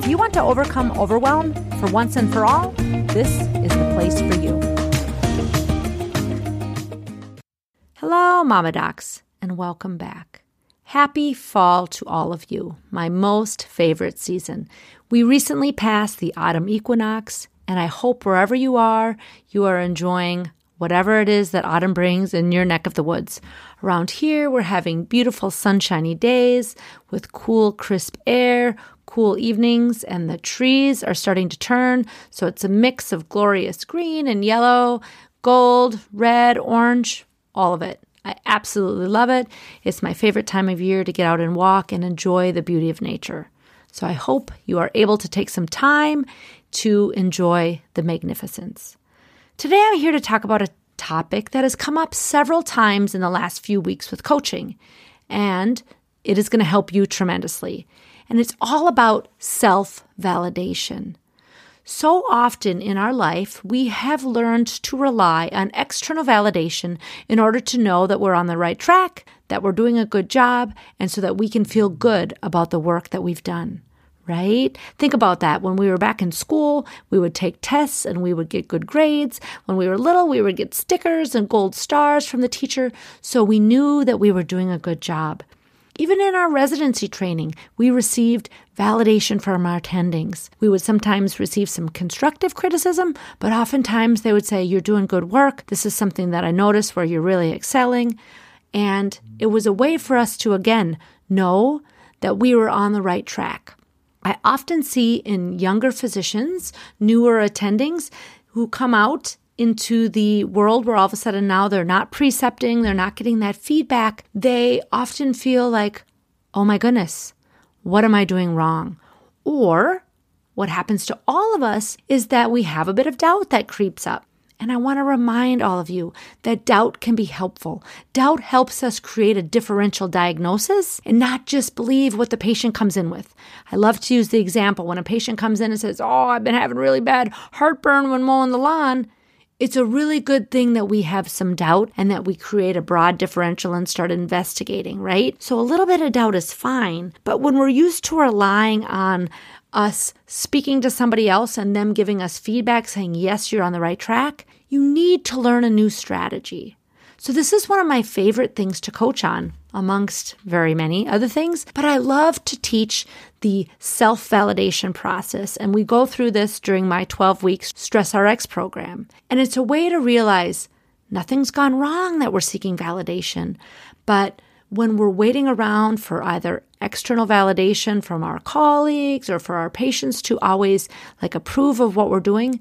If you want to overcome overwhelm for once and for all, this is the place for you. Hello, Mama Docs, and welcome back. Happy fall to all of you, my most favorite season. We recently passed the autumn equinox, and I hope wherever you are, you are enjoying whatever it is that autumn brings in your neck of the woods. Around here, we're having beautiful sunshiny days with cool, crisp air, cool evenings, and the trees are starting to turn. So it's a mix of glorious green and yellow, gold, red, orange, all of it. I absolutely love it. It's my favorite time of year to get out and walk and enjoy the beauty of nature. So I hope you are able to take some time to enjoy the magnificence. Today I'm here to talk about a topic that has come up several times in the last few weeks with coaching, and it is going to help you tremendously and it's all about self validation. So often in our life, we have learned to rely on external validation in order to know that we're on the right track, that we're doing a good job, and so that we can feel good about the work that we've done. Right? Think about that. When we were back in school, we would take tests and we would get good grades. When we were little, we would get stickers and gold stars from the teacher, so we knew that we were doing a good job. Even in our residency training, we received validation from our attendings. We would sometimes receive some constructive criticism, but oftentimes they would say, You're doing good work. This is something that I noticed where you're really excelling. And it was a way for us to, again, know that we were on the right track. I often see in younger physicians, newer attendings, who come out into the world where all of a sudden now they're not precepting, they're not getting that feedback, they often feel like, oh my goodness, what am I doing wrong? Or what happens to all of us is that we have a bit of doubt that creeps up. And I want to remind all of you that doubt can be helpful. Doubt helps us create a differential diagnosis and not just believe what the patient comes in with. I love to use the example when a patient comes in and says, Oh, I've been having really bad heartburn when mowing the lawn. It's a really good thing that we have some doubt and that we create a broad differential and start investigating, right? So a little bit of doubt is fine, but when we're used to relying on us speaking to somebody else and them giving us feedback saying, yes, you're on the right track, you need to learn a new strategy. So, this is one of my favorite things to coach on, amongst very many other things. But I love to teach the self validation process. And we go through this during my 12 weeks Stress RX program. And it's a way to realize nothing's gone wrong that we're seeking validation. But when we're waiting around for either external validation from our colleagues or for our patients to always like approve of what we're doing,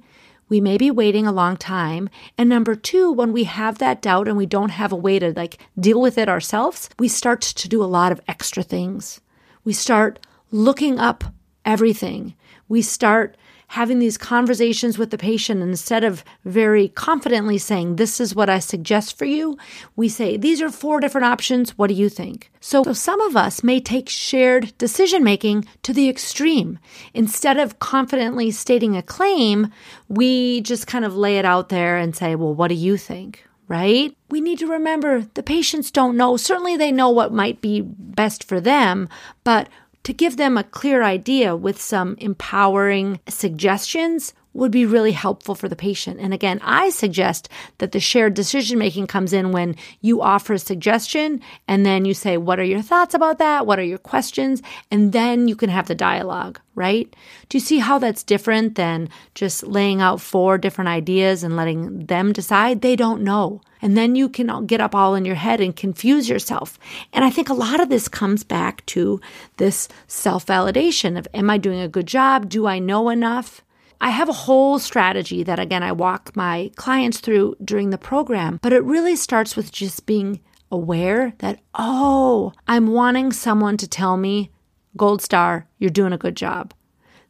we may be waiting a long time. And number two, when we have that doubt and we don't have a way to like deal with it ourselves, we start to do a lot of extra things. We start looking up everything. We start having these conversations with the patient instead of very confidently saying, This is what I suggest for you, we say, These are four different options. What do you think? So, so some of us may take shared decision making to the extreme. Instead of confidently stating a claim, we just kind of lay it out there and say, Well, what do you think? right? We need to remember the patients don't know. Certainly, they know what might be best for them, but to give them a clear idea with some empowering suggestions would be really helpful for the patient. And again, I suggest that the shared decision making comes in when you offer a suggestion and then you say, What are your thoughts about that? What are your questions? And then you can have the dialogue, right? Do you see how that's different than just laying out four different ideas and letting them decide? They don't know. And then you can get up all in your head and confuse yourself. And I think a lot of this comes back to this self validation of, Am I doing a good job? Do I know enough? I have a whole strategy that, again, I walk my clients through during the program, but it really starts with just being aware that, oh, I'm wanting someone to tell me, Gold Star, you're doing a good job.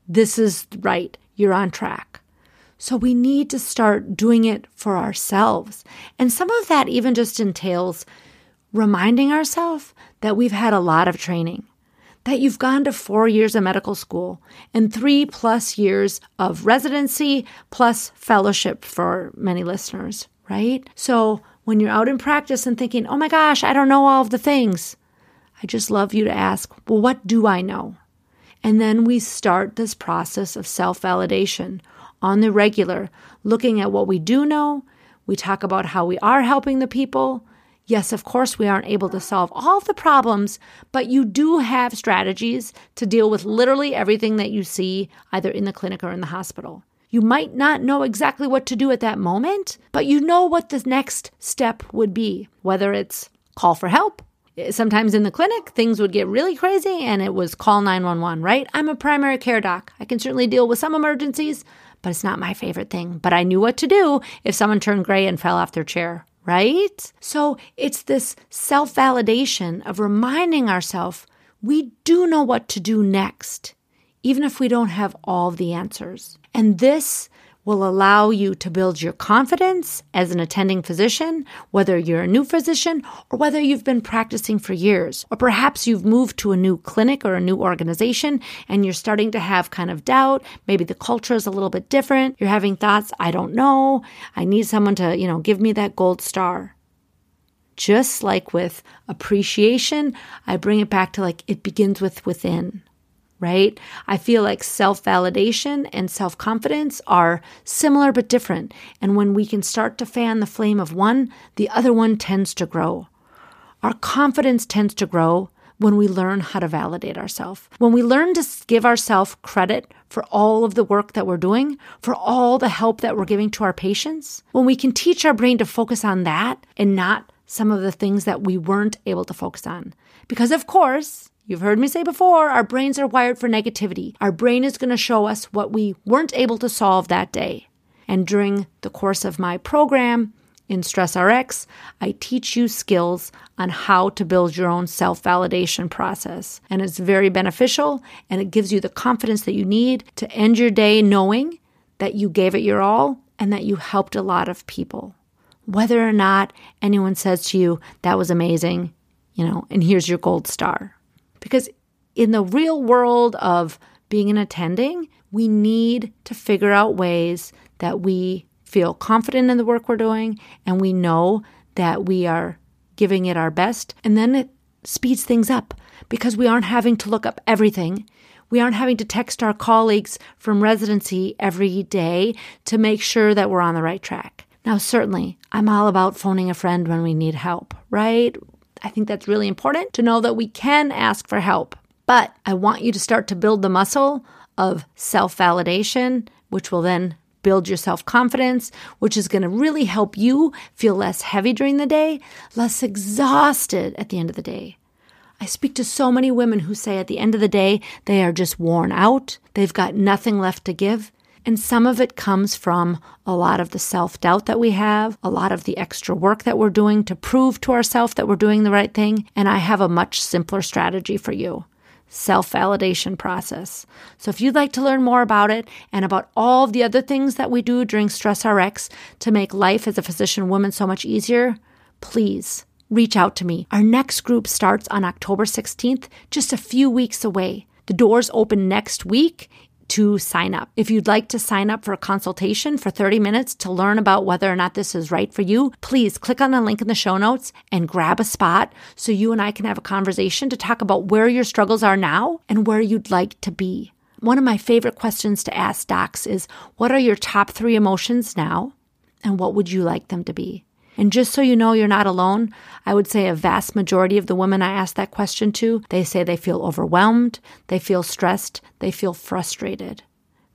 this is right, you're on track. So we need to start doing it for ourselves. And some of that even just entails reminding ourselves that we've had a lot of training, that you've gone to four years of medical school and three plus years of residency plus fellowship for many listeners, right? So when you're out in practice and thinking, oh my gosh, I don't know all of the things, I just love you to ask, well, what do I know? And then we start this process of self validation on the regular, looking at what we do know. We talk about how we are helping the people. Yes, of course, we aren't able to solve all the problems, but you do have strategies to deal with literally everything that you see either in the clinic or in the hospital. You might not know exactly what to do at that moment, but you know what the next step would be, whether it's call for help. Sometimes in the clinic, things would get really crazy and it was call 911, right? I'm a primary care doc. I can certainly deal with some emergencies, but it's not my favorite thing. But I knew what to do if someone turned gray and fell off their chair right? So it's this self validation of reminding ourselves we do know what to do next, even if we don't have all the answers. And this will allow you to build your confidence as an attending physician, whether you're a new physician or whether you've been practicing for years. Or perhaps you've moved to a new clinic or a new organization and you're starting to have kind of doubt. Maybe the culture is a little bit different. You're having thoughts, I don't know. I need someone to, you know, give me that gold star just like with appreciation, I bring it back to like it begins with within right? I feel like self validation and self confidence are similar but different. And when we can start to fan the flame of one, the other one tends to grow. Our confidence tends to grow when we learn how to validate ourselves. When we learn to give ourselves credit for all of the work that we're doing, for all the help that we're giving to our patients, when we can teach our brain to focus on that and not some of the things that we weren't able to focus on. Because, of course, You've heard me say before, our brains are wired for negativity. Our brain is going to show us what we weren't able to solve that day. And during the course of my program in StressRx, I teach you skills on how to build your own self validation process. And it's very beneficial and it gives you the confidence that you need to end your day knowing that you gave it your all and that you helped a lot of people. Whether or not anyone says to you, that was amazing, you know, and here's your gold star. Because in the real world of being an attending, we need to figure out ways that we feel confident in the work we're doing and we know that we are giving it our best. And then it speeds things up because we aren't having to look up everything. We aren't having to text our colleagues from residency every day to make sure that we're on the right track. Now, certainly, I'm all about phoning a friend when we need help, right? I think that's really important to know that we can ask for help. But I want you to start to build the muscle of self validation, which will then build your self confidence, which is going to really help you feel less heavy during the day, less exhausted at the end of the day. I speak to so many women who say at the end of the day, they are just worn out. They've got nothing left to give. And some of it comes from a lot of the self doubt that we have, a lot of the extra work that we're doing to prove to ourselves that we're doing the right thing. And I have a much simpler strategy for you self validation process. So if you'd like to learn more about it and about all of the other things that we do during Stress RX to make life as a physician woman so much easier, please reach out to me. Our next group starts on October 16th, just a few weeks away. The doors open next week to sign up. If you'd like to sign up for a consultation for 30 minutes to learn about whether or not this is right for you, please click on the link in the show notes and grab a spot so you and I can have a conversation to talk about where your struggles are now and where you'd like to be. One of my favorite questions to ask docs is what are your top three emotions now and what would you like them to be? And just so you know you're not alone, I would say a vast majority of the women I ask that question to, they say they feel overwhelmed, they feel stressed, they feel frustrated.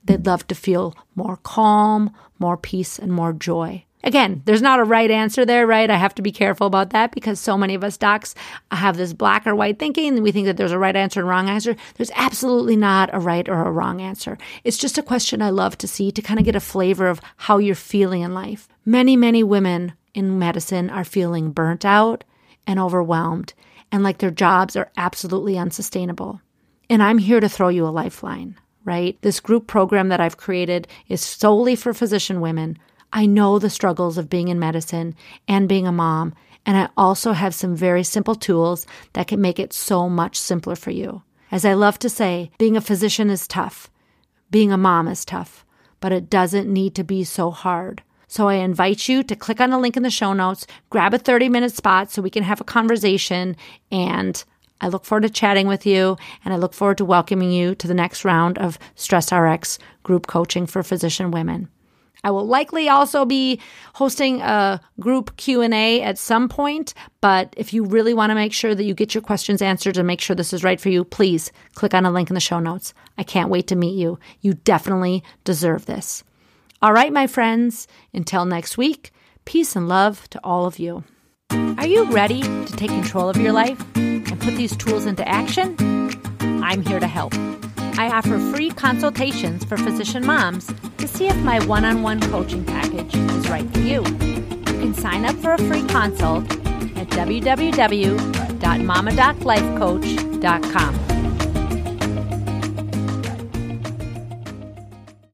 They'd love to feel more calm, more peace, and more joy. Again, there's not a right answer there, right? I have to be careful about that because so many of us docs have this black or white thinking we think that there's a right answer and wrong answer. There's absolutely not a right or a wrong answer. It's just a question I love to see to kind of get a flavor of how you're feeling in life. Many, many women in medicine are feeling burnt out and overwhelmed and like their jobs are absolutely unsustainable. And I'm here to throw you a lifeline, right? This group program that I've created is solely for physician women. I know the struggles of being in medicine and being a mom, and I also have some very simple tools that can make it so much simpler for you. As I love to say, being a physician is tough. Being a mom is tough, but it doesn't need to be so hard. So I invite you to click on the link in the show notes, grab a 30 minute spot so we can have a conversation. And I look forward to chatting with you. And I look forward to welcoming you to the next round of Stress RX group coaching for physician women. I will likely also be hosting a group Q&A at some point, but if you really want to make sure that you get your questions answered and make sure this is right for you, please click on a link in the show notes. I can't wait to meet you. You definitely deserve this. All right, my friends, until next week, peace and love to all of you. Are you ready to take control of your life and put these tools into action? I'm here to help. I offer free consultations for physician moms to see if my one on one coaching package is right for you. You can sign up for a free consult at www.mamadoclifecoach.com.